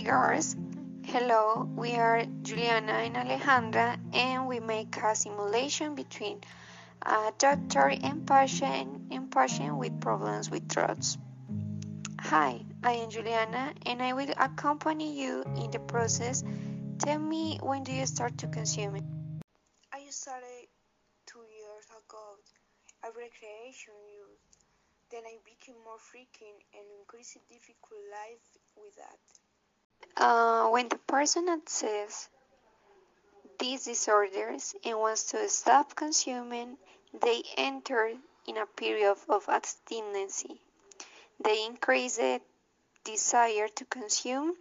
regards. Hello, we are Juliana and Alejandra, and we make a simulation between a doctor and patient and patient with problems with drugs. Hi, I am Juliana, and I will accompany you in the process. Tell me when do you start to consume it? I started two years ago a recreation use. Then I became more frequent and increased difficult life with that. Uh, when the person accesses these disorders and wants to stop consuming, they enter in a period of abstinence. They increase the desire to consume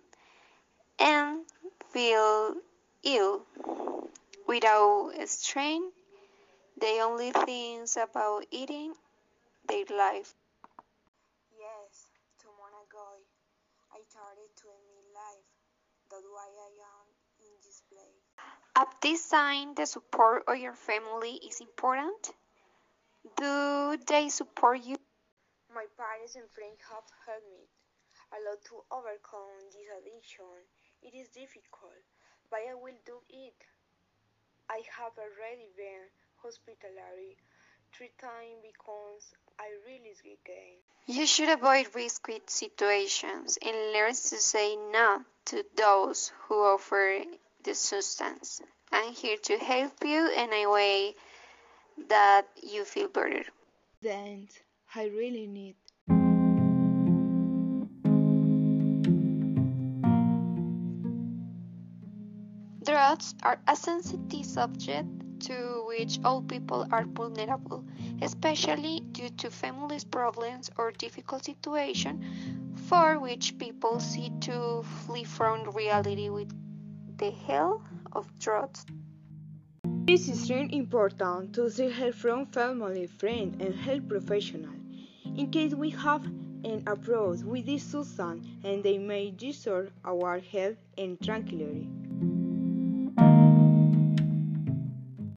and feel ill without strain. They only think about eating their life. Yes, two months ago, I started to end my life. That's why I am in this place. At this time, the support of your family is important. Do they support you? My parents and friends have helped me a lot to overcome this addiction. It is difficult, but I will do it. I have already been hospitalized three times because I really again. You should avoid risky situations and learn to say no to those who offer the substance. I'm here to help you in a way that you feel better. Then I really need. Drugs are a sensitive subject to which all people are vulnerable, especially due to family problems or difficult situations for which people seek to flee from reality with the help of drugs. It is extremely important to seek help from family, friends, and health professionals in case we have an approach with this substance and they may disturb our health and tranquility.